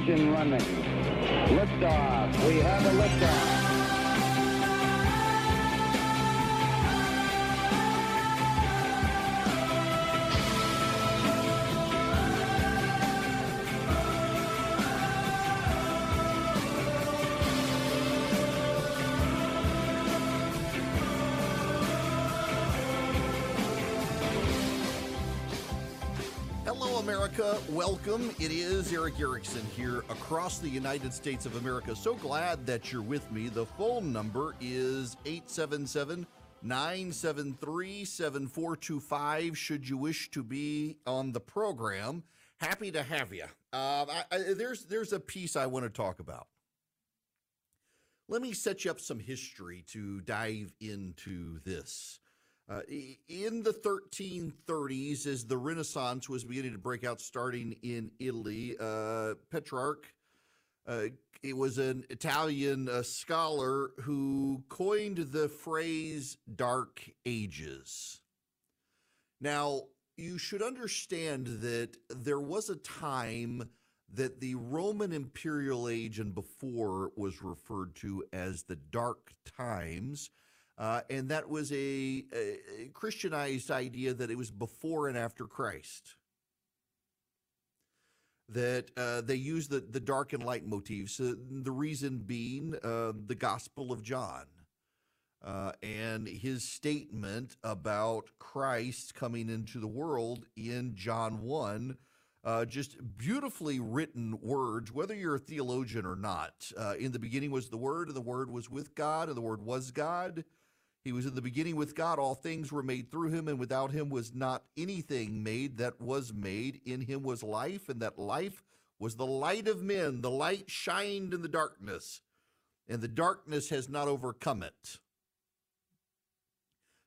engine running. Liftoff. We have a liftoff. America. Welcome. It is Erick Erickson here across the United States of America. So glad that you're with me. The phone number is 877 973 7425. Should you wish to be on the program, happy to have you. Uh, I, I, there's, there's a piece I want to talk about. Let me set you up some history to dive into this. Uh, in the 1330s, as the Renaissance was beginning to break out, starting in Italy, uh, Petrarch, uh, it was an Italian uh, scholar who coined the phrase "Dark Ages." Now, you should understand that there was a time that the Roman imperial age and before was referred to as the Dark Times uh, and that was a, a, Christianized idea that it was before and after Christ. That uh, they used the, the dark and light motifs. Uh, the reason being uh, the Gospel of John uh, and his statement about Christ coming into the world in John 1. Uh, just beautifully written words, whether you're a theologian or not. In the beginning was the Word, and the Word was with God, and the Word was God. He was in the beginning with God. All things were made through him, and without him was not anything made that was made. In him was life, and that life was the light of men. The light shined in the darkness, and the darkness has not overcome it.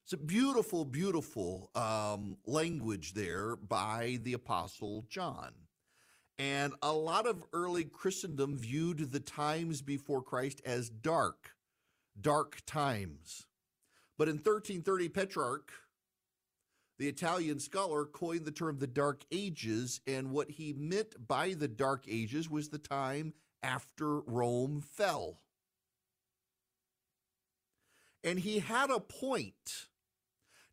It's a beautiful, beautiful um, language there by the Apostle John. And a lot of early Christendom viewed the times before Christ as dark, dark times. But in 1330, Petrarch, the Italian scholar, coined the term the Dark Ages, and what he meant by the Dark Ages was the time after Rome fell. And he had a point.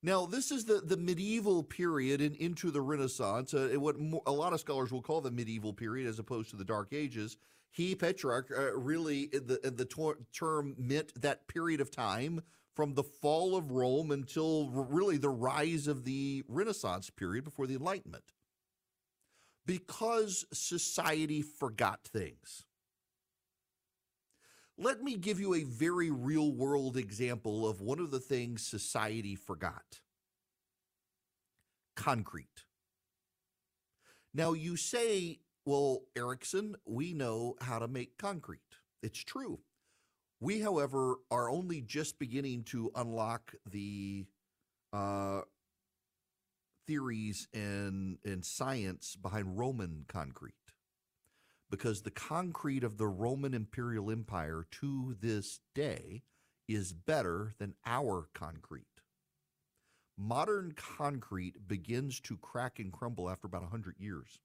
Now, this is the, the medieval period and into the Renaissance, uh, what a lot of scholars will call the medieval period as opposed to the Dark Ages. He, Petrarch, uh, really, the, the term meant that period of time from the fall of Rome until really the rise of the Renaissance period before the Enlightenment. Because society forgot things. Let me give you a very real world example of one of the things society forgot concrete. Now, you say, well, Erickson, we know how to make concrete. It's true. We, however, are only just beginning to unlock the uh, theories and, and science behind Roman concrete. Because the concrete of the Roman imperial empire to this day is better than our concrete. Modern concrete begins to crack and crumble after about 100 years.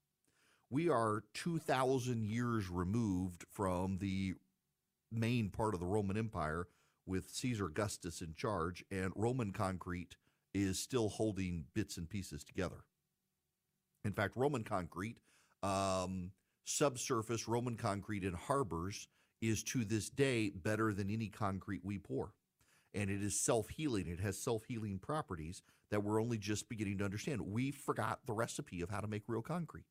We are 2,000 years removed from the main part of the Roman Empire with Caesar Augustus in charge, and Roman concrete is still holding bits and pieces together. In fact, Roman concrete, um, subsurface Roman concrete in harbors, is to this day better than any concrete we pour. And it is self healing. It has self healing properties that we're only just beginning to understand. We forgot the recipe of how to make real concrete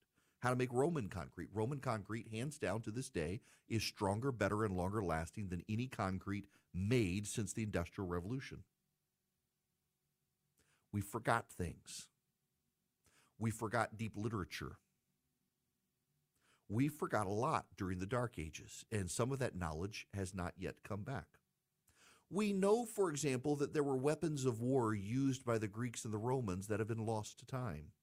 how to make Roman concrete. Roman concrete, hands down to this day, is stronger, better, and longer lasting than any concrete made since the Industrial Revolution. We forgot things. We forgot deep literature. We forgot a lot during the Dark Ages, and some of that knowledge has not yet come back. We know, for example, that there were weapons of war used by the Greeks and the Romans that have been lost to time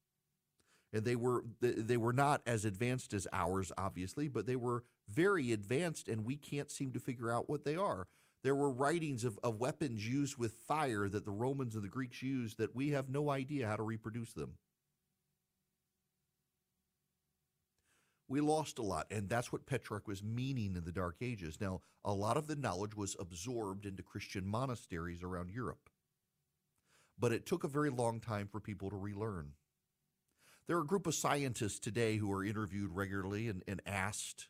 and they were they were not as advanced as ours obviously but they were very advanced and we can't seem to figure out what they are there were writings of, of weapons used with fire that the romans and the greeks used that we have no idea how to reproduce them We lost a lot, and that's what Petrarch was meaning in the Dark Ages. Now, a lot of the knowledge was absorbed into Christian monasteries around Europe, but it took a very long time for people to relearn. There are a group of scientists today who are interviewed regularly and, and asked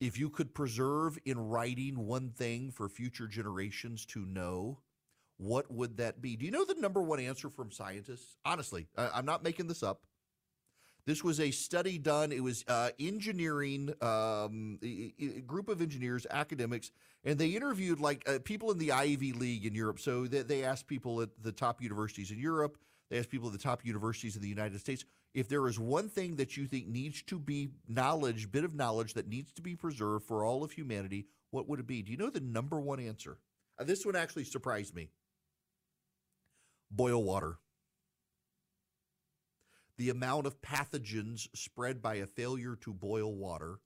if you could preserve in writing one thing for future generations to know, what would that be? Do you know the number one answer from scientists? Honestly, I, am not making this up. This was a study done. It was uh, engineering, um, a, a, group of engineers, academics, and they interviewed like uh, people in the Ivy League in Europe. So they, they asked people at the top universities in Europe, they asked people at the top universities in the United States if there is one thing that you think needs to be knowledge, bit of knowledge that needs to be preserved for all of humanity, what would it be? Do you know the number one answer? Uh, this one actually surprised me. Boil water the amount of pathogens spread by a failure to boil water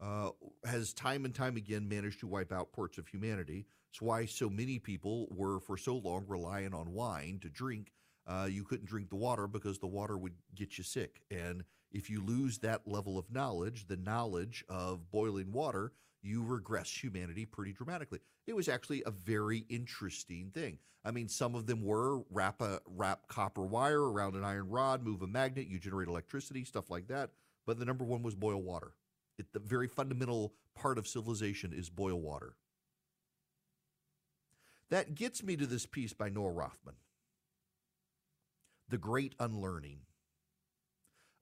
uh, has time and time again managed to wipe out parts of humanity. It's why so many people were for so long relying on wine to drink. Uh, you couldn't drink the water because the water would get you sick. And if you lose that level of knowledge, the knowledge of boiling water, you regress humanity pretty dramatically. It was actually a very interesting thing. I mean, some of them were wrap a wrap copper wire around an iron rod, move a magnet, you generate electricity, stuff like that. But the number one was boil water. It, the very fundamental part of civilization is boil water. That gets me to this piece by Noah Rothman The Great Unlearning.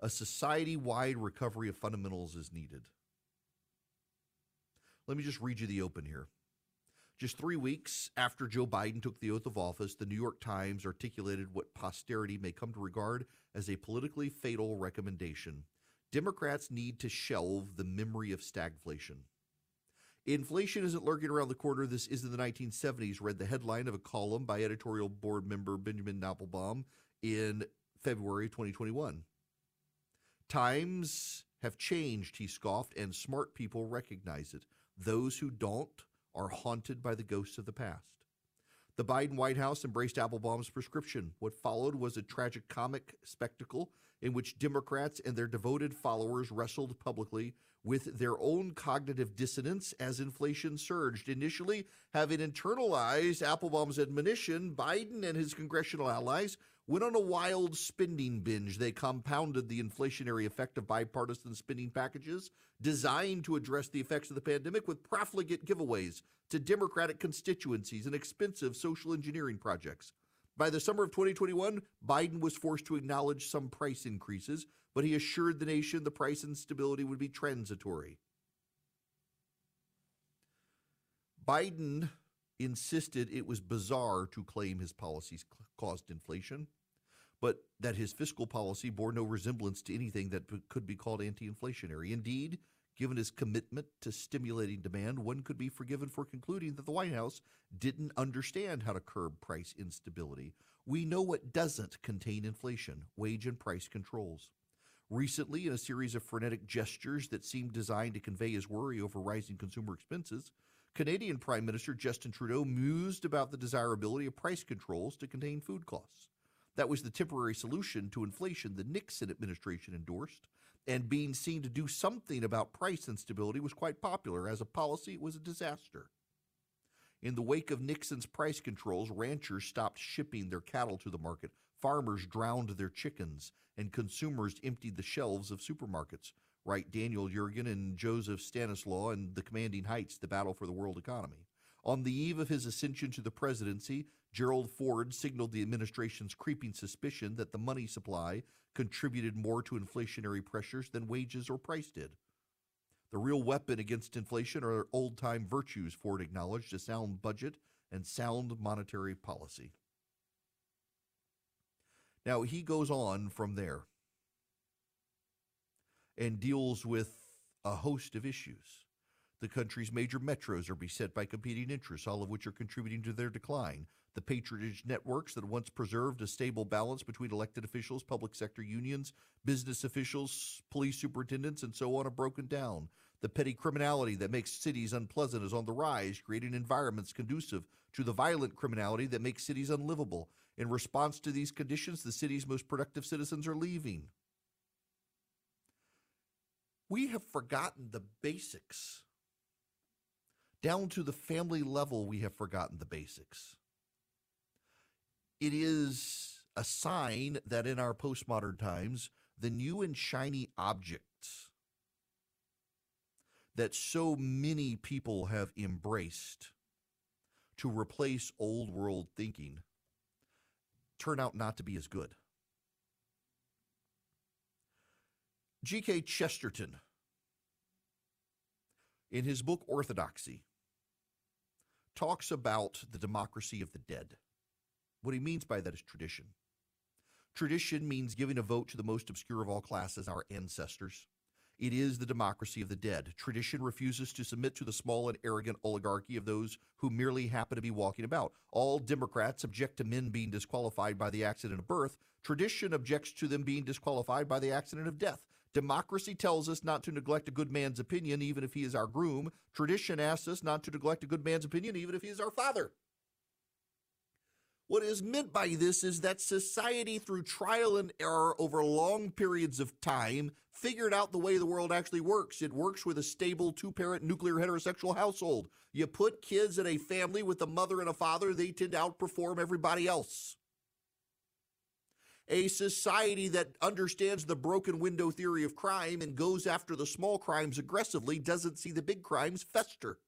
A society wide recovery of fundamentals is needed. Let me just read you the open here. Just three weeks after Joe Biden took the oath of office, the New York Times articulated what posterity may come to regard as a politically fatal recommendation. Democrats need to shelve the memory of stagflation. Inflation isn't lurking around the corner. This is in the 1970s, read the headline of a column by editorial board member Benjamin Appelbaum in February 2021. Times have changed, he scoffed, and smart people recognize it. Those who don't are haunted by the ghosts of the past. The Biden White House embraced Appelbaum's prescription. What followed was a tragic comic spectacle in which Democrats and their devoted followers wrestled publicly with their own cognitive dissonance as inflation surged. Initially, having internalized Appelbaum's admonition, Biden and his congressional allies went on a wild spending binge. They compounded the inflationary effect of bipartisan spending packages designed to address the effects of the pandemic with profligate giveaways to Democratic constituencies and expensive social engineering projects. By the summer of 2021, Biden was forced to acknowledge some price increases, but he assured the nation the price instability would be transitory. Biden insisted it was bizarre to claim his policies caused inflation but that his fiscal policy bore no resemblance to anything that could be called anti inflationary. Indeed, given his commitment to stimulating demand, one could be forgiven for concluding that the White House didn't understand how to curb price instability. We know what doesn't contain inflation wage and price controls. Recently, in a series of frenetic gestures that seemed designed to convey his worry over rising consumer expenses, Canadian Prime Minister Justin Trudeau mused about the desirability of price controls to contain food costs. That was the temporary solution to inflation the Nixon administration endorsed, and being seen to do something about price instability was quite popular. As a policy, it was a disaster. In the wake of Nixon's price controls, ranchers stopped shipping their cattle to the market, farmers drowned their chickens, and consumers emptied the shelves of supermarkets. Write Daniel Yergin and Joseph Stanislaw in The Commanding Heights, The Battle for the World Economy. On the eve of his ascension to the presidency, Gerald Ford signaled the administration's creeping suspicion that the money supply contributed more to inflationary pressures than wages or price did. The real weapon against inflation are old time virtues, Ford acknowledged a sound budget and sound monetary policy. Now, he goes on from there and deals with a host of issues. The country's major metros are beset by competing interests, all of which are contributing to their decline. The patronage networks that once preserved a stable balance between elected officials, public sector unions, business officials, police superintendents, and so on are broken down. The petty criminality that makes cities unpleasant is on the rise, creating environments conducive to the violent criminality that makes cities unlivable. In response to these conditions, the city's most productive citizens are leaving. We have forgotten the basics. Down to the family level, we have forgotten the basics. It is a sign that in our postmodern times, the new and shiny objects that so many people have embraced to replace old world thinking turn out not to be as good. G.K. Chesterton, in his book Orthodoxy, talks about the democracy of the dead. What he means by that is tradition. Tradition means giving a vote to the most obscure of all classes, our ancestors. It is the democracy of the dead. Tradition refuses to submit to the small and arrogant oligarchy of those who merely happen to be walking about. All Democrats object to men being disqualified by the accident of birth. Tradition objects to them being disqualified by the accident of death. Democracy tells us not to neglect a good man's opinion, even if he is our groom. Tradition asks us not to neglect a good man's opinion, even if he is our father. What is meant by this is that society, through trial and error over long periods of time, figured out the way the world actually works. It works with a stable two parent nuclear heterosexual household. You put kids in a family with a mother and a father, they tend to outperform everybody else. A society that understands the broken window theory of crime and goes after the small crimes aggressively doesn't see the big crimes fester.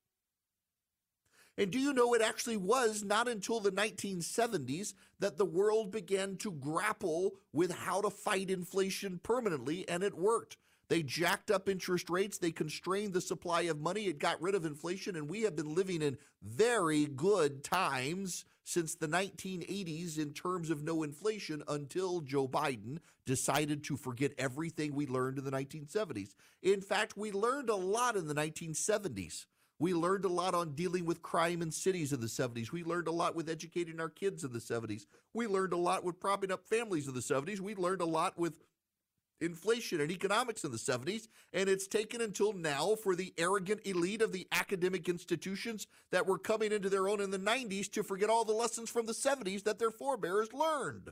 And do you know it actually was not until the 1970s that the world began to grapple with how to fight inflation permanently, and it worked. They jacked up interest rates, they constrained the supply of money, it got rid of inflation, and we have been living in very good times since the 1980s in terms of no inflation until Joe Biden decided to forget everything we learned in the 1970s. In fact, we learned a lot in the 1970s. We learned a lot on dealing with crime in cities in the 70s. We learned a lot with educating our kids in the 70s. We learned a lot with propping up families in the 70s. We learned a lot with inflation and economics in the 70s. And it's taken until now for the arrogant elite of the academic institutions that were coming into their own in the 90s to forget all the lessons from the 70s that their forebears learned.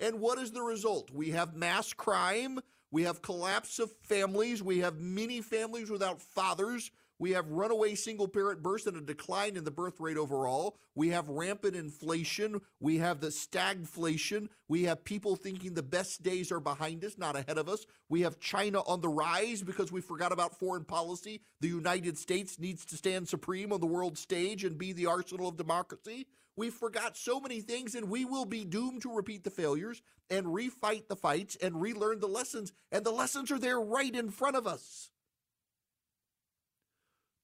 And what is the result? We have mass crime. We have collapse of families. We have many families without fathers. We have runaway single parent births and a decline in the birth rate overall. We have rampant inflation. We have the stagflation. We have people thinking the best days are behind us, not ahead of us. We have China on the rise because we forgot about foreign policy. The United States needs to stand supreme on the world stage and be the arsenal of democracy. We forgot so many things, and we will be doomed to repeat the failures and refight the fights and relearn the lessons. And the lessons are there right in front of us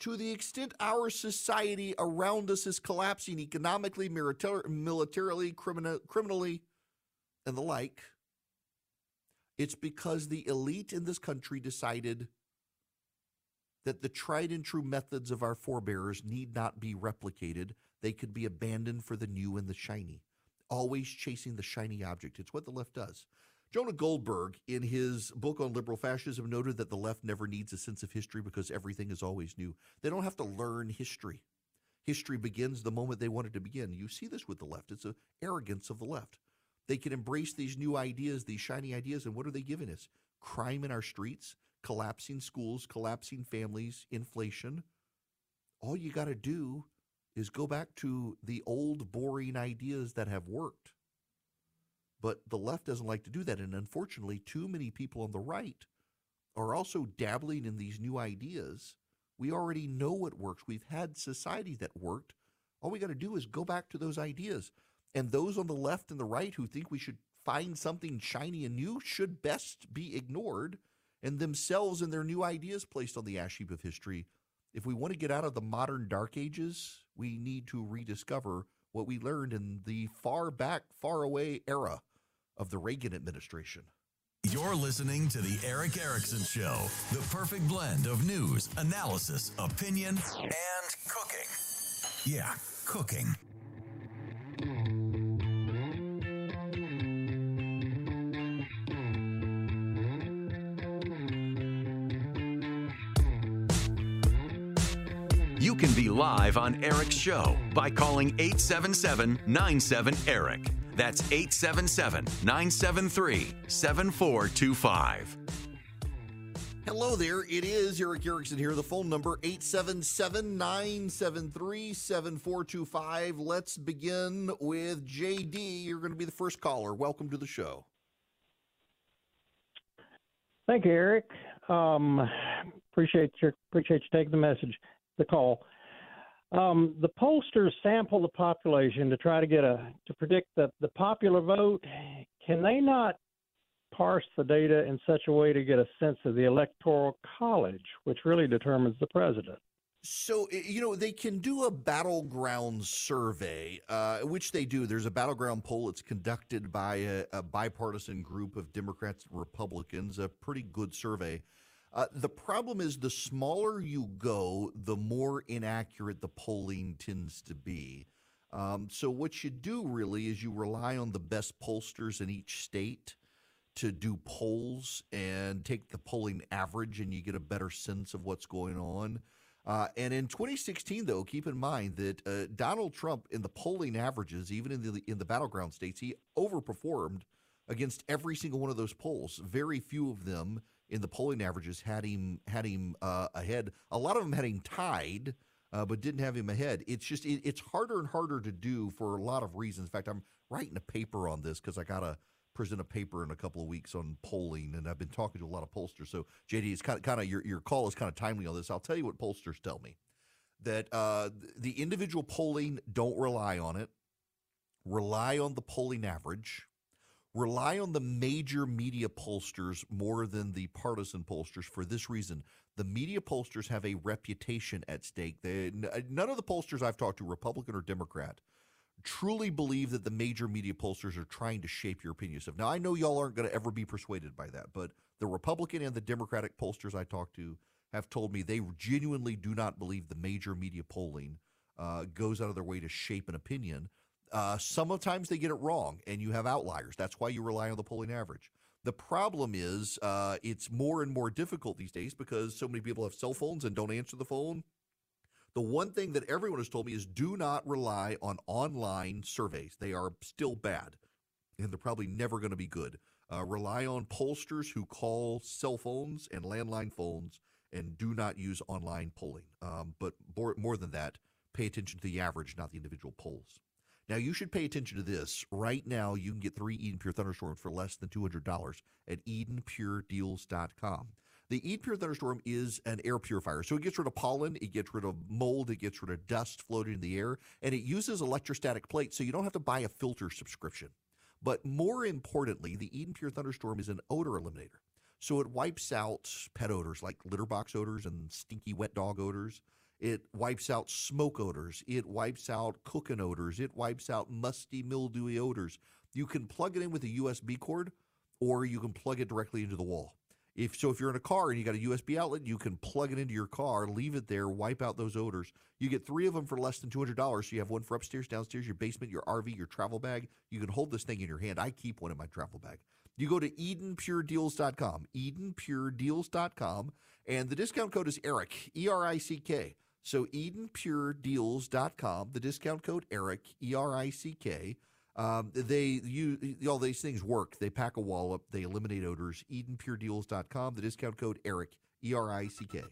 to the extent our society around us is collapsing economically, militarily, criminally, and the like, it's because the elite in this country decided that the tried and true methods of our forebears need not be replicated. They could be abandoned for the new and the shiny, always chasing the shiny object. It's what the left does. Jonah Goldberg, in his book on liberal fascism, noted that the left never needs a sense of history because everything is always new. They don't have to learn history. History begins the moment they want it to begin. You see this with the left. It's an arrogance of the left. They can embrace these new ideas, these shiny ideas, and what are they giving us? Crime in our streets, collapsing schools, collapsing families, inflation. All you got to do is go back to the old, boring ideas that have worked but the left doesn't like to do that. And unfortunately, too many people on the right are also dabbling in these new ideas. We already know what works. We've had society that worked. All we got to do is go back to those ideas. And those on the left and the right who think we should find something shiny and new should best be ignored and themselves and their new ideas placed on the ash heap of history. If we want to get out of the modern dark ages, we need to rediscover what we learned in the far back, far away era of the Reagan administration. You're listening to The Erick Erickson Show, the perfect blend of news, analysis, opinion, and cooking. Yeah, cooking. You can be live on Erick's show by calling 877 97 Erick. That's 877 973 7425. Hello there. It is Erick Erickson here. The phone number 877-973-7425. Let's begin with JD. You're going to be the first caller. Welcome to the show. Thank you, Erick. Um, appreciate your appreciate you taking the message, the call. Um, the pollsters sample the population to try to get a to predict the the popular vote. Can they not parse the data in such a way to get a sense of the electoral college, which really determines the president? So, you know, they can do a battleground survey, uh, which they do. There's a battleground poll. It's conducted by a, a bipartisan group of Democrats and Republicans, a pretty good survey. Uh, the problem is the smaller you go, the more inaccurate the polling tends to be. Um, so, what you do really is you rely on the best pollsters in each state to do polls and take the polling average, and you get a better sense of what's going on. Uh, and in 2016, though, keep in mind that uh, Donald Trump, in the polling averages, even in the in the battleground states, he overperformed against every single one of those polls. Very few of them in the polling averages had him had him uh, ahead. A lot of them had him tied, uh, but didn't have him ahead. It's just it, it's harder and harder to do for a lot of reasons. In fact, I'm writing a paper on this because I got a present a paper in a couple of weeks on polling, and I've been talking to a lot of pollsters. So, JD, it's kind of kind of your your call is kind of timely on this. I'll tell you what pollsters tell me that uh, the individual polling don't rely on it. Rely on the polling average. Rely on the major media pollsters more than the partisan pollsters for this reason. The media pollsters have a reputation at stake. They, none of the pollsters I've talked to, Republican or Democrat, truly believe that the major media pollsters are trying to shape your opinion stuff. Now, I know y'all aren't going to ever be persuaded by that, but the Republican and the Democratic pollsters I talked to have told me they genuinely do not believe the major media polling uh, goes out of their way to shape an opinion. Uh, sometimes they get it wrong, and you have outliers. That's why you rely on the polling average. The problem is uh, it's more and more difficult these days because so many people have cell phones and don't answer the phone the one thing that everyone has told me is do not rely on online surveys. They are still bad, and they're probably never going to be good. Uh, rely on pollsters who call cell phones and landline phones and do not use online polling. Um, but more, more than that, pay attention to the average, not the individual polls. Now, you should pay attention to this. Right now, you can get three Eden Pure Thunderstorms for less than $200 at EdenPureDeals.com. The Eden Pure Thunderstorm is an air purifier. So it gets rid of pollen, it gets rid of mold, it gets rid of dust floating in the air, and it uses electrostatic plates, so you don't have to buy a filter subscription. But more importantly, the Eden Pure Thunderstorm is an odor eliminator. So it wipes out pet odors like litter box odors and stinky wet dog odors. It wipes out smoke odors. It wipes out cooking odors. It wipes out musty, mildewy odors. You can plug it in with a USB cord or you can plug it directly into the wall. If so, if you're in a car and you got a USB outlet, you can plug it into your car, leave it there, wipe out those odors. You get three of them for less than two hundred dollars. So you have one for upstairs, downstairs, your basement, your RV, your travel bag. You can hold this thing in your hand. I keep one in my travel bag. You go to EdenPureDeals.com, EdenPureDeals.com, and the discount code is Erick, E R I C K. So EdenPureDeals.com, the discount code Erick E R I C K. Um, they you all these things work. They pack a wallop. They eliminate odors. EdenPureDeals.com. The discount code Erick E R I C K.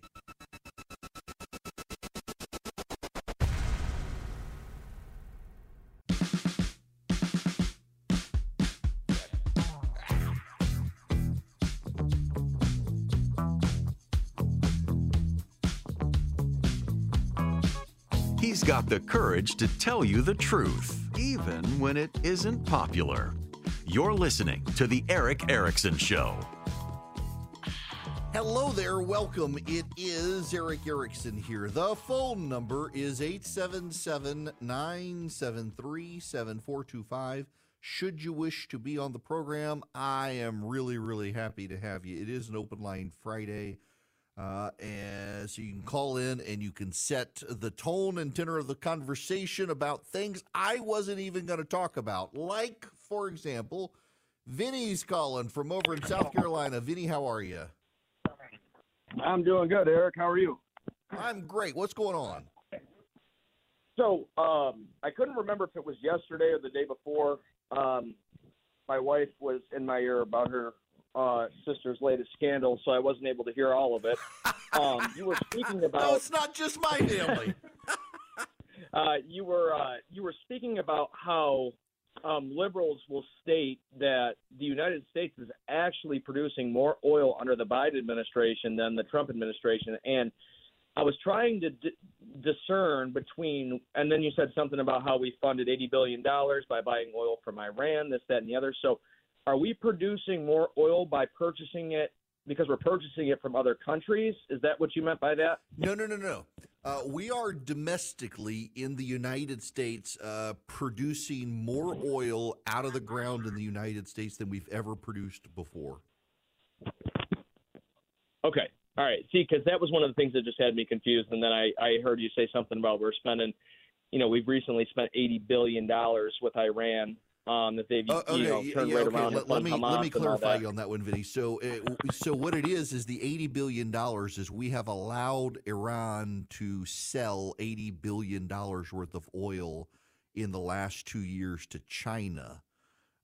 got the courage to tell you the truth, even when it isn't popular. You're listening to The Erick Erickson Show. Hello there, welcome. It is Erick Erickson here. The phone number is 877 973 7425. Should you wish to be on the program, I am really, really happy to have you. It is an open line Friday. Uh, and so you can call in and you can set the tone and tenor of the conversation about things I wasn't even going to talk about. Like, for example, Vinny's calling from over in South Carolina. Vinny, how are you? I'm doing good, Erick. How are you? I'm great. What's going on? So, um, I couldn't remember if it was yesterday or the day before. Um, my wife was in my ear about her uh, sister's latest scandal, so I wasn't able to hear all of it. Um, you were speaking about. No, it's not just my family. uh, you were uh, you were speaking about how um, liberals will state that the United States is actually producing more oil under the Biden administration than the Trump administration, and I was trying to d- discern between, and then you said something about how we funded eighty billion dollars by buying oil from Iran, this, that, and the other. So, are we producing more oil by purchasing it because we're purchasing it from other countries? Is that what you meant by that? No, no, no, no. Uh, we are domestically in the United States uh, producing more oil out of the ground in the United States than we've ever produced before. Okay. All right. See, because that was one of the things that just had me confused, and then I, I heard you say something about we're spending, you know, we've recently spent eighty billion dollars with Iran. Um, that they've Uh, you know okay, turned yeah, right okay. around Let, let me let me Hamas and all clarify you on that one, Vinny. So, uh, so what it is is the eighty billion dollars is we have allowed Iran to sell eighty billion dollars worth of oil in the last two years to China.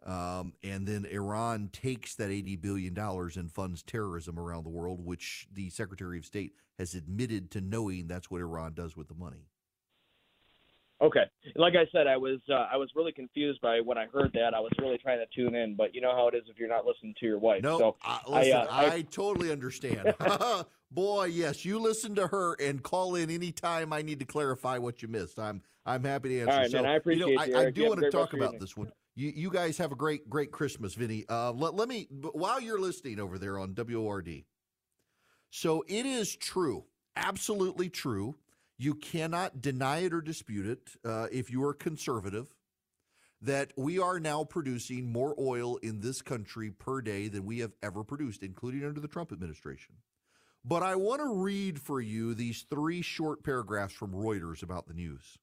Um, and then Iran takes that $80 billion and funds terrorism around the world, which the Secretary of State has admitted to knowing that's what Iran does with the money. Okay. Like I said, I was uh, I was really confused by when I heard that. I was really trying to tune in, but you know how it is if you're not listening to your wife. No, So I, listen, uh, I, I- totally understand. Boy, yes, you listen to her and call in anytime I need to clarify what you missed. I'm I'm happy to answer. All right, so, man, I appreciate you. Know, I, I do You want to talk about this one. You you guys have a great great Christmas, Vinny. Uh, let let me while you're listening over there on WORD. So it is true, absolutely true. You cannot deny it or dispute it uh, if you are conservative that we are now producing more oil in this country per day than we have ever produced, including under the Trump administration. But I want to read for you these three short paragraphs from Reuters about the news.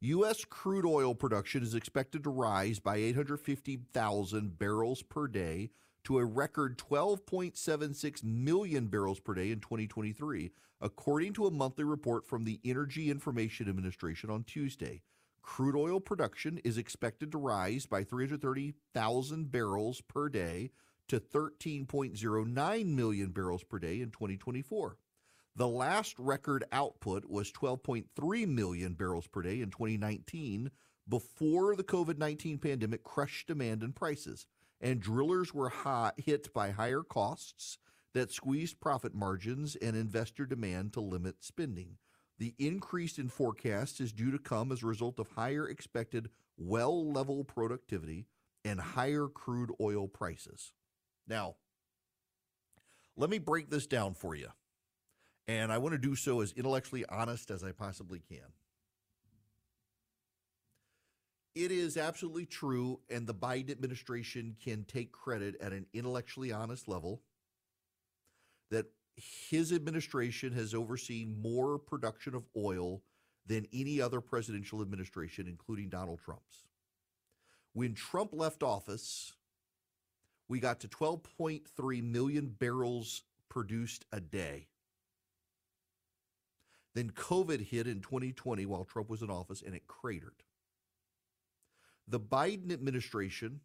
U.S. crude oil production is expected to rise by 850,000 barrels per day to a record 12.76 million barrels per day in 2023, according to a monthly report from the Energy Information Administration on Tuesday. Crude oil production is expected to rise by 330,000 barrels per day to 13.09 million barrels per day in 2024. The last record output was 12.3 million barrels per day in 2019 before the COVID 19 pandemic crushed demand and prices, and drillers were hit by higher costs that squeezed profit margins and investor demand to limit spending. The increase in forecasts is due to come as a result of higher expected well level productivity and higher crude oil prices. Now, let me break this down for you. And I want to do so as intellectually honest as I possibly can. It is absolutely true, and the Biden administration can take credit at an intellectually honest level that his administration has overseen more production of oil than any other presidential administration, including Donald Trump's. When Trump left office, we got to 12.3 million barrels produced a day. Then COVID hit in 2020 while Trump was in office and it cratered. The Biden administration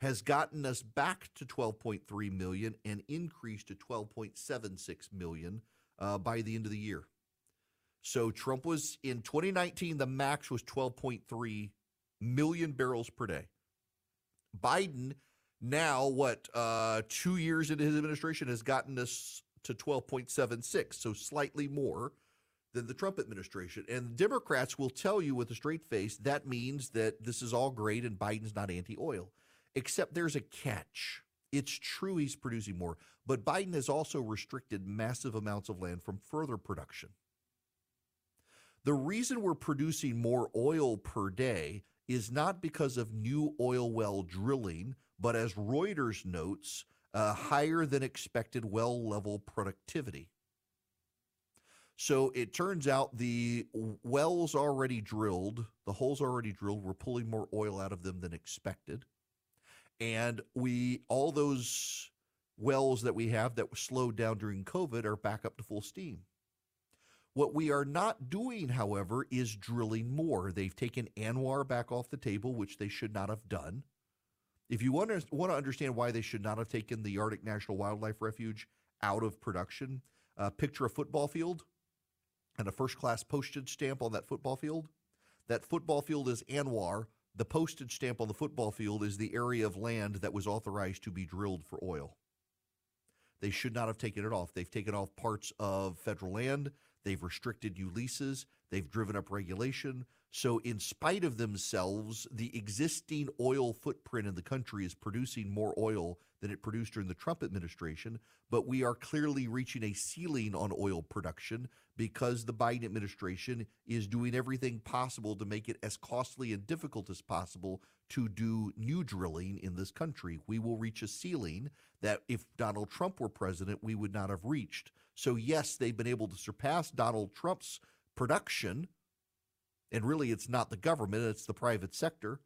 has gotten us back to 12.3 million and increased to 12.76 million uh, by the end of the year. So Trump was in 2019, the max was 12.3 million barrels per day. Biden now, what, uh, two years into his administration, has gotten us to 12.76, so slightly more than the Trump administration. And the Democrats will tell you with a straight face that means that this is all great and Biden's not anti oil. Except there's a catch. It's true he's producing more, but Biden has also restricted massive amounts of land from further production. The reason we're producing more oil per day is not because of new oil well drilling, but as Reuters notes, uh, higher than expected well level productivity. So it turns out the wells already drilled, the holes already drilled, we're pulling more oil out of them than expected. And we, all those wells that we have that were slowed down during COVID are back up to full steam. What we are not doing, however, is drilling more. They've taken ANWR back off the table, which they should not have done. If you want to, want to understand why they should not have taken the Arctic National Wildlife Refuge out of production, uh, picture a football field and a first class postage stamp on that football field. That football field is ANWR. The postage stamp on the football field is the area of land that was authorized to be drilled for oil. They should not have taken it off. They've taken off parts of federal land. They've restricted new leases. They've driven up regulation. So, in spite of themselves, the existing oil footprint in the country is producing more oil than it produced during the Trump administration. But we are clearly reaching a ceiling on oil production because the Biden administration is doing everything possible to make it as costly and difficult as possible to do new drilling in this country. We will reach a ceiling that if Donald Trump were president, we would not have reached. So, yes, they've been able to surpass Donald Trump's production and really, it's not the government, it's the private sector.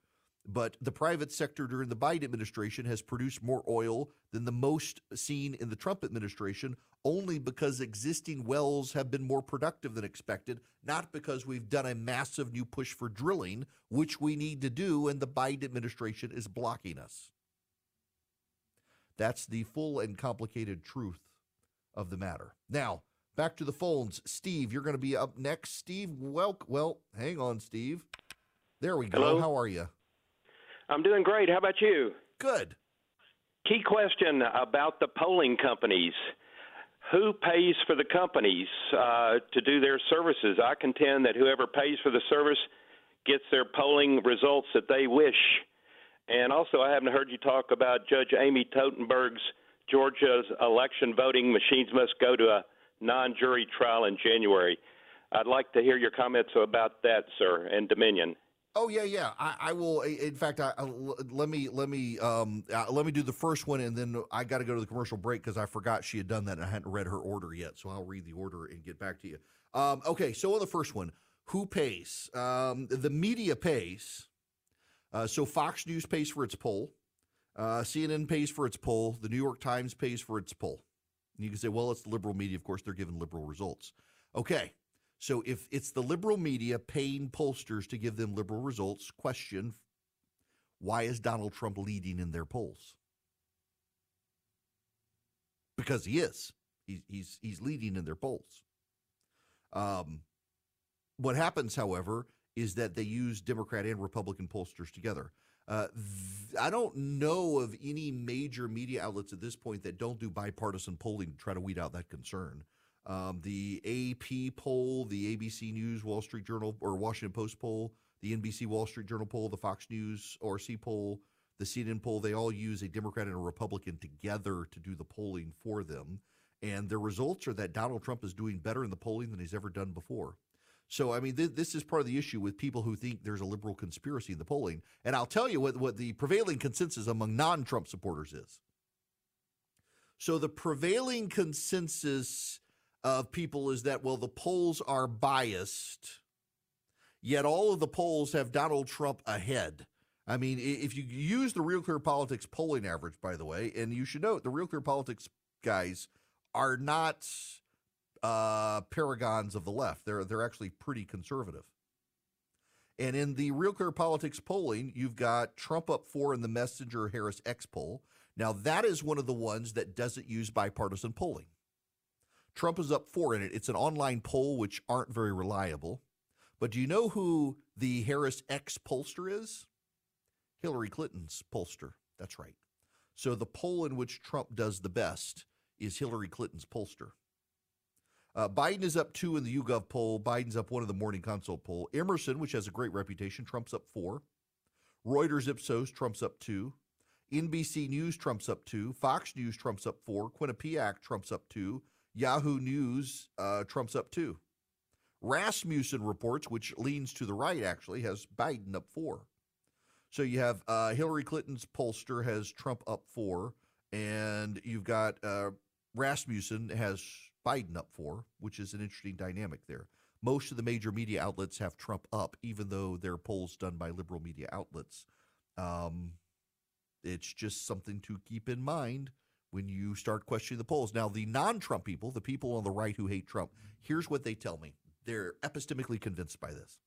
But the private sector during the Biden administration has produced more oil than the most seen in the Trump administration, only because existing wells have been more productive than expected, not because we've done a massive new push for drilling, which we need to do, and the Biden administration is blocking us. That's the full and complicated truth of the matter. Now, Back to the phones. Steve, you're going to be up next. Steve, well, well, hang on, Steve. There we go. Hello? How are you? I'm doing great. How about you? Good. Key question about the polling companies. Who pays for the companies uh, to do their services? I contend that whoever pays for the service gets their polling results that they wish. And also, I haven't heard you talk about Judge Amy Totenberg's Georgia's election voting machines must go to a non jury trial in January. I'd like to hear your comments about that, sir, and Dominion. Oh yeah, yeah. I, I will. In fact, I, I, let me let me um, uh, let me do the first one, and then I got to go to the commercial break because I forgot she had done that, and I hadn't read her order yet. So I'll read the order and get back to you. Um, okay, so on the first one, who pays? Um, the media pays. Uh, so Fox News pays for its poll. Uh, CNN pays for its poll. The New York Times pays for its poll. And you can say, well, it's the liberal media. Of course, they're giving liberal results. Okay. So if it's the liberal media paying pollsters to give them liberal results, question why is Donald Trump leading in their polls? Because he is. He's, he's, he's leading in their polls. Um, what happens, however, is that they use Democrat and Republican pollsters together. Uh, th- I don't know of any major media outlets at this point that don't do bipartisan polling to try to weed out that concern. Um, the AP poll, the ABC News, Wall Street Journal, or Washington Post poll, the NBC Wall Street Journal poll, the Fox News ORC poll, the CNN poll, they all use a Democrat and a Republican together to do the polling for them. And the results are that Donald Trump is doing better in the polling than he's ever done before. So, I mean, th- this is part of the issue with people who think there's a liberal conspiracy in the polling. And I'll tell you what, what the prevailing consensus among non Trump supporters is. So, the prevailing consensus of people is that, well, the polls are biased, yet all of the polls have Donald Trump ahead. I mean, if you use the Real Clear Politics polling average, by the way, and you should note the Real Clear Politics guys are not uh, paragons of the left. They're they're actually pretty conservative. And in the Real Clear Politics polling, you've got Trump up four in the Messenger Harris X poll. Now that is one of the ones that doesn't use bipartisan polling. Trump is up four in it. It's an online poll which aren't very reliable. But do you know who the Harris X pollster is? Hillary Clinton's pollster. That's right. So the poll in which Trump does the best is Hillary Clinton's pollster. Uh, Biden is up two in the YouGov poll. Biden's up one in the Morning Consult poll. Emerson, which has a great reputation, Trump's up four. Reuters Ipsos, Trump's up two. NBC News, Trump's up two. Fox News, Trump's up four. Quinnipiac, Trump's up two. Yahoo News, uh, Trump's up two. Rasmussen reports, which leans to the right actually, has Biden up four. So you have uh, Hillary Clinton's pollster has Trump up four, and you've got uh, Rasmussen has Biden up for, which is an interesting dynamic there. Most of the major media outlets have Trump up, even though they're polls done by liberal media outlets. Um, it's just something to keep in mind when you start questioning the polls. Now, the non Trump people, the people on the right who hate Trump, here's what they tell me. They're epistemically convinced by this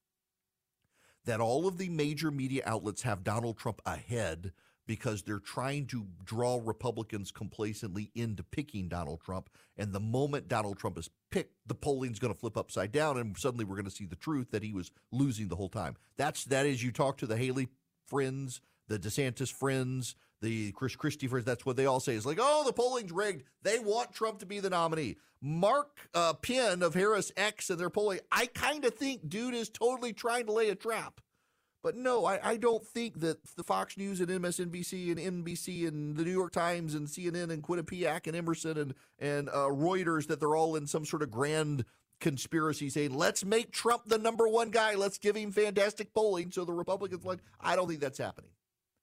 that all of the major media outlets have Donald Trump ahead because they're trying to draw Republicans complacently into picking Donald Trump. And the moment Donald Trump is picked, the polling's going to flip upside down, and suddenly we're going to see the truth that he was losing the whole time. That's that is you talk to the Haley friends, the DeSantis friends, the Chris Christie friends. That's what they all say. is like, oh, the polling's rigged. They want Trump to be the nominee. Mark uh, Penn of HarrisX and their polling, I kind of think dude is totally trying to lay a trap. But no, I, I don't think that the Fox News and MSNBC and NBC and the New York Times and CNN and Quinnipiac and Emerson and and uh, Reuters that they're all in some sort of grand conspiracy saying let's make Trump the number one guy, let's give him fantastic polling. So the Republicans like I don't think that's happening.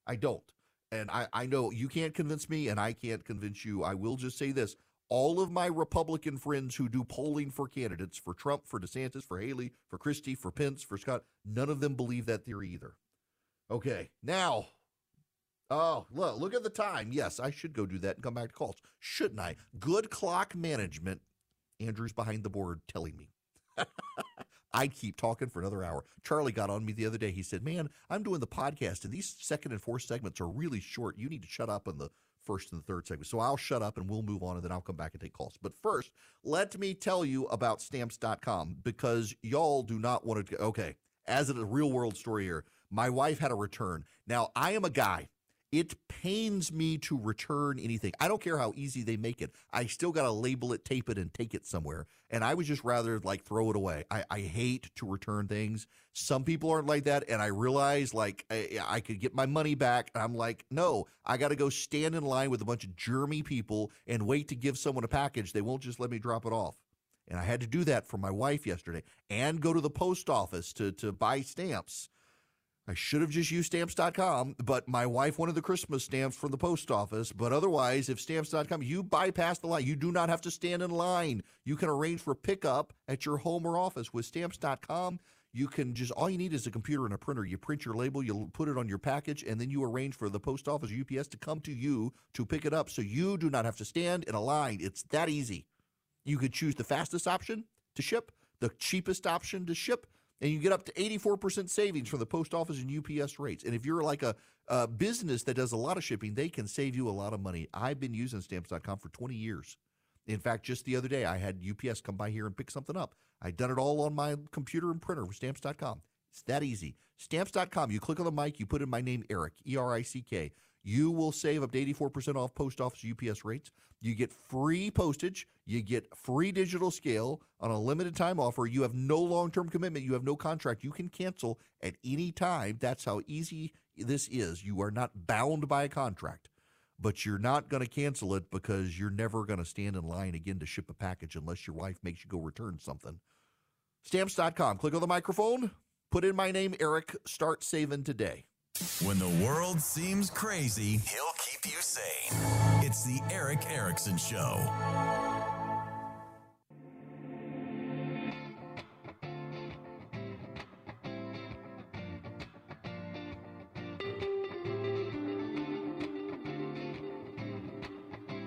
I don't, and I I know you can't convince me, and I can't convince you. I will just say this: all of my Republican friends who do polling for candidates for Trump, for DeSantis, for Haley, for Christie, for Pence, for Scott, none of them believe that theory either. Okay, now, oh, look, look at the time. Yes, I should go do that and come back to calls. Shouldn't I? Good clock management. Andrew's behind the board telling me. I'd keep talking for another hour. Charlie got on me the other day. He said, Man, I'm doing the podcast, and these second and fourth segments are really short. You need to shut up on the first and the third segment. So I'll shut up and we'll move on and then I'll come back and take calls. But first, let me tell you about stamps.com because y'all do not want to. Okay, as a real world story here, my wife had a return. Now, I am a guy. It pains me to return anything. I don't care how easy they make it. I still got to label it, tape it, and take it somewhere. And I would just rather like throw it away. I, I hate to return things. Some people aren't like that. And I realize like I, I could get my money back. And I'm like, no, I got to go stand in line with a bunch of germy people and wait to give someone a package. They won't just let me drop it off. And I had to do that for my wife yesterday and go to the post office to, to buy stamps I should have just used stamps.com, but my wife wanted the Christmas stamps from the post office. But otherwise, if stamps.com, you bypass the line. You do not have to stand in line. You can arrange for pickup at your home or office with stamps.com. You can just, all you need is a computer and a printer. You print your label, you put it on your package, and then you arrange for the post office or UPS to come to you to pick it up. So you do not have to stand in a line. It's that easy. You could choose the fastest option to ship, the cheapest option to ship and you get up to 84% savings from the post office and UPS rates. And if you're like a, a, business that does a lot of shipping, they can save you a lot of money. I've been using stamps.com for 20 years. In fact, just the other day, I had UPS come by here and pick something up. I'd done it all on my computer and printer with stamps.com. It's that easy. Stamps.com, you click on the mic, you put in my name, Erick, E R I C K. You will save up to 84% off post office UPS rates. You get free postage. You get free digital scale on a limited time offer. You have no long term commitment. You have no contract. You can cancel at any time. That's how easy this is. You are not bound by a contract, but you're not going to cancel it because you're never going to stand in line again to ship a package unless your wife makes you go return something. Stamps.com. Click on the microphone. Put in my name, Erick. Start saving today. When the world seems crazy, he'll keep you sane. It's the Erick Erickson Show.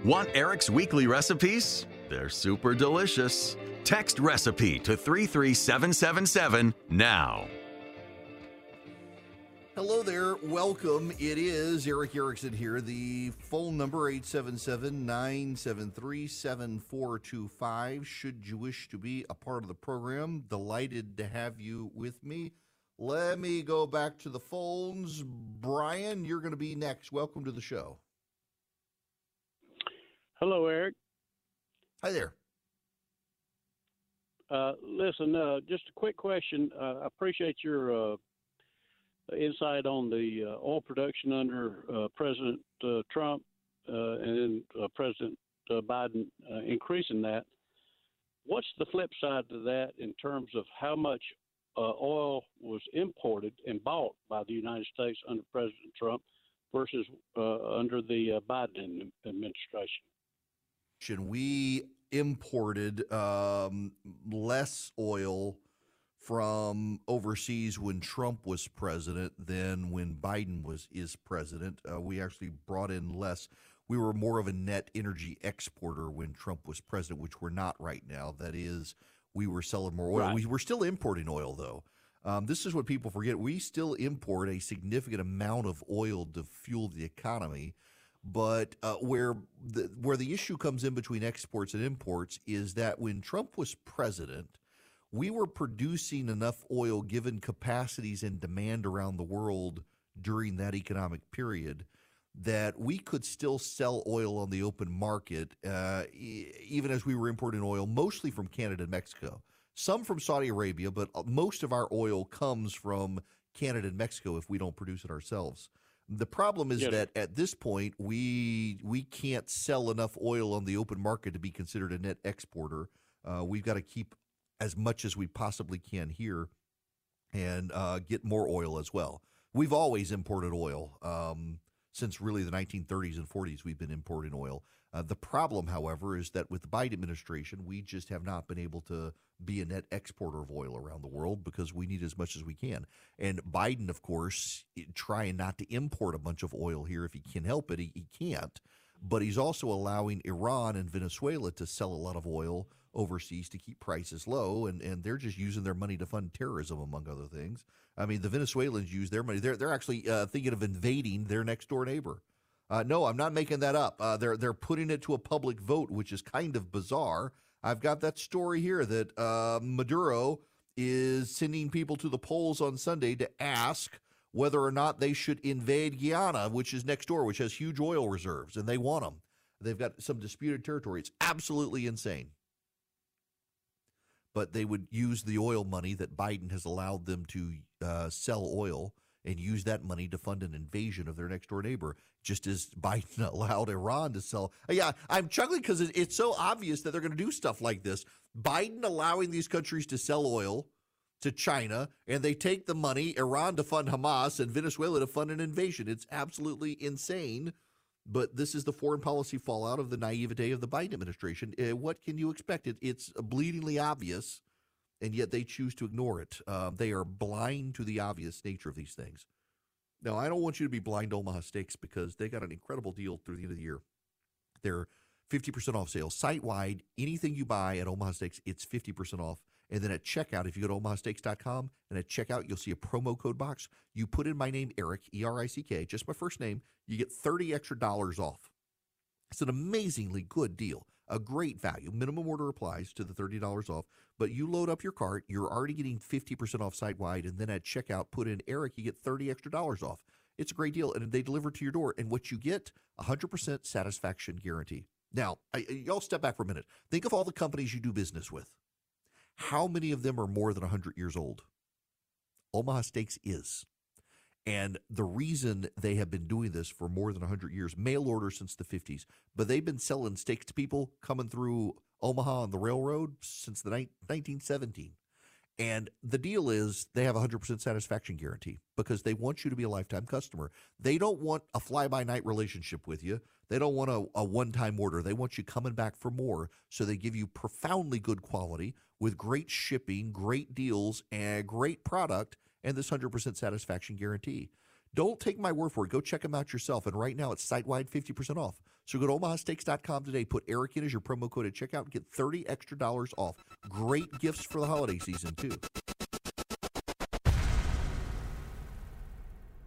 Want Erick's weekly recipes? They're super delicious. Text recipe to 33777 now. Hello there. Welcome. It is Erick Erickson here. The phone number 877-973-7425 should you wish to be a part of the program. Delighted to have you with me. Let me go back to the phones. Brian, you're going to be next. Welcome to the show. Hello, Erick. Hi there. Uh, listen, uh, just a quick question. Uh, I appreciate your uh, insight on the uh, oil production under uh, President uh, Trump uh, and President Biden increasing that. What's the flip side to that in terms of how much oil was imported and bought by the United States under President Trump versus under the Biden administration? We imported um, less oil from overseas when Trump was president than when Biden was is president. Uh, we actually brought in less. We were more of a net energy exporter when Trump was president, which we're not right now. That is, we were selling more oil. Right. We were still importing oil though. Um, this is what people forget. We still import a significant amount of oil to fuel the economy, but uh, where the where the issue comes in between exports and imports is that when Trump was president, we were producing enough oil given capacities and demand around the world during that economic period that we could still sell oil on the open market, uh, e- even as we were importing oil mostly from Canada and Mexico. Some from Saudi Arabia, but uh, most of our oil comes from Canada and Mexico if we don't produce it ourselves. The problem is Yes. that at this point we we can't sell enough oil on the open market to be considered a net exporter. Uh, we've got to keep as much as we possibly can here and uh, get more oil as well. We've always imported oil um, since really the 1930s and 40s. We've been importing oil. Uh, the problem, however, is that with the Biden administration, we just have not been able to be a net exporter of oil around the world because we need as much as we can. And Biden, of course, trying not to import a bunch of oil here if he can help it, he, he can't. But he's also allowing Iran and Venezuela to sell a lot of oil overseas to keep prices low, and, and they're just using their money to fund terrorism, among other things. I mean, the Venezuelans use their money. They're, they're actually uh, thinking of invading their next door neighbor. Uh, no, I'm not making that up. Uh, they're they're putting it to a public vote, which is kind of bizarre. I've got that story here that uh, Maduro is sending people to the polls on Sunday to ask whether or not they should invade Guyana, which is next door, which has huge oil reserves, and they want them. They've got some disputed territory. It's absolutely insane. But they would use the oil money that Biden has allowed them to uh, sell oil and use that money to fund an invasion of their next door neighbor, just as Biden allowed Iran to sell. Yeah, I'm chuckling because it's so obvious that they're going to do stuff like this. Biden allowing these countries to sell oil to China, and they take the money, Iran to fund Hamas and Venezuela to fund an invasion. It's absolutely insane. But this is the foreign policy fallout of the naivete of the Biden administration. Uh, what can you expect? It, it's bleedingly obvious and yet they choose to ignore it. Uh, they are blind to the obvious nature of these things. Now, I don't want you to be blind to Omaha Steaks because they got an incredible deal through the end of the year. They're 50% off sales site wide. Anything you buy at Omaha Steaks, it's 50% off. And then at checkout, if you go to omahasteaks.com and at checkout, you'll see a promo code box. You put in my name, Erick, E R I C K, just my first name, you get 30 extra dollars off. It's an amazingly good deal, a great value. Minimum order applies to the $30 off, but you load up your cart, you're already getting 50% off site wide, and then at checkout, put in Erick, you get 30 extra dollars off. It's a great deal, and they deliver to your door. And what you get, 100% satisfaction guarantee. Now, I, y'all step back for a minute. Think of all the companies you do business with. How many of them are more than 100 years old? Omaha Steaks is. And the reason they have been doing this for more than 100 years, mail order since the 50s, but they've been selling steaks to people coming through Omaha on the railroad since the ni- 1917. And the deal is they have a 100% satisfaction guarantee because they want you to be a lifetime customer. They don't want a fly by night relationship with you. They don't want a, a one time order. They want you coming back for more. So they give you profoundly good quality with great shipping, great deals, and great product, and this 100% satisfaction guarantee. Don't take my word for it. Go check them out yourself. And right now it's site wide 50% off. So go to omahasteaks.com today. Put Erick in as your promo code at checkout and get 30 extra dollars off. Great gifts for the holiday season, too.